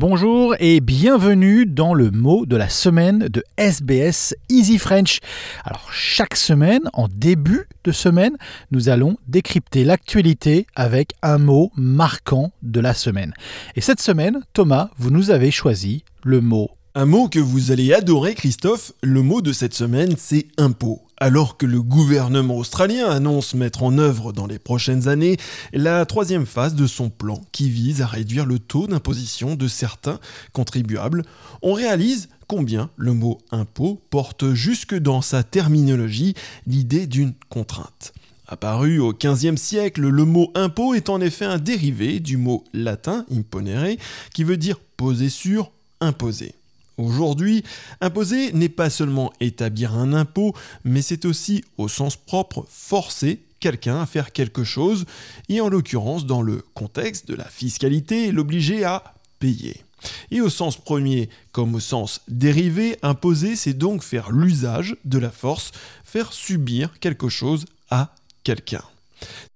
Bonjour et bienvenue dans le mot de la semaine de SBS Easy French. Alors chaque semaine, en début de semaine, nous allons décrypter l'actualité avec un mot marquant de la semaine. Et cette semaine, Thomas, vous nous avez choisi le mot un mot que vous allez adorer, Christophe, le mot de cette semaine, c'est impôt. Alors que le gouvernement australien annonce mettre en œuvre dans les prochaines années la troisième phase de son plan qui vise à réduire le taux d'imposition de certains contribuables, on réalise combien le mot impôt porte jusque dans sa terminologie l'idée d'une contrainte. Apparu au XVe siècle, le mot impôt est en effet un dérivé du mot latin imponere qui veut dire poser sur, imposer. Aujourd'hui, imposer n'est pas seulement établir un impôt, mais c'est aussi, au sens propre, forcer quelqu'un à faire quelque chose, et en l'occurrence, dans le contexte de la fiscalité, l'obliger à payer. Et au sens premier comme au sens dérivé, imposer, c'est donc faire l'usage de la force, faire subir quelque chose à quelqu'un.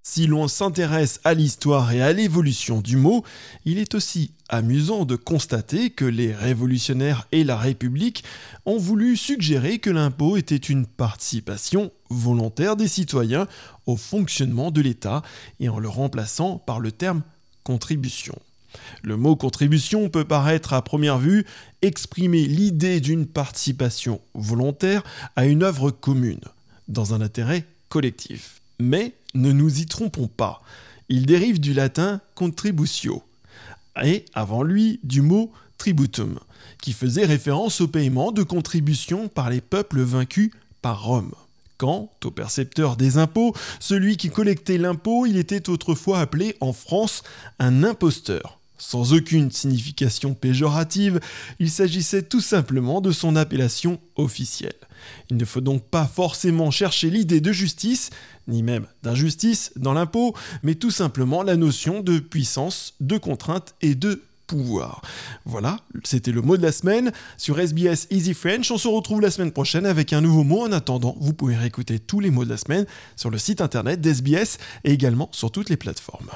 Si l'on s'intéresse à l'histoire et à l'évolution du mot, il est aussi amusant de constater que les révolutionnaires et la République ont voulu suggérer que l'impôt était une participation volontaire des citoyens au fonctionnement de l'État et en le remplaçant par le terme contribution. Le mot contribution peut paraître à première vue exprimer l'idée d'une participation volontaire à une œuvre commune, dans un intérêt collectif. Mais ne nous y trompons pas, il dérive du latin contributio, et avant lui du mot tributum, qui faisait référence au paiement de contributions par les peuples vaincus par Rome. Quant au percepteur des impôts, celui qui collectait l'impôt, il était autrefois appelé en France un imposteur. Sans aucune signification péjorative, il s'agissait tout simplement de son appellation officielle. Il ne faut donc pas forcément chercher l'idée de justice, ni même d'injustice dans l'impôt, mais tout simplement la notion de puissance, de contrainte et de pouvoir. Voilà, c'était le mot de la semaine sur SBS Easy French. On se retrouve la semaine prochaine avec un nouveau mot. En attendant, vous pouvez réécouter tous les mots de la semaine sur le site internet d'SBS et également sur toutes les plateformes.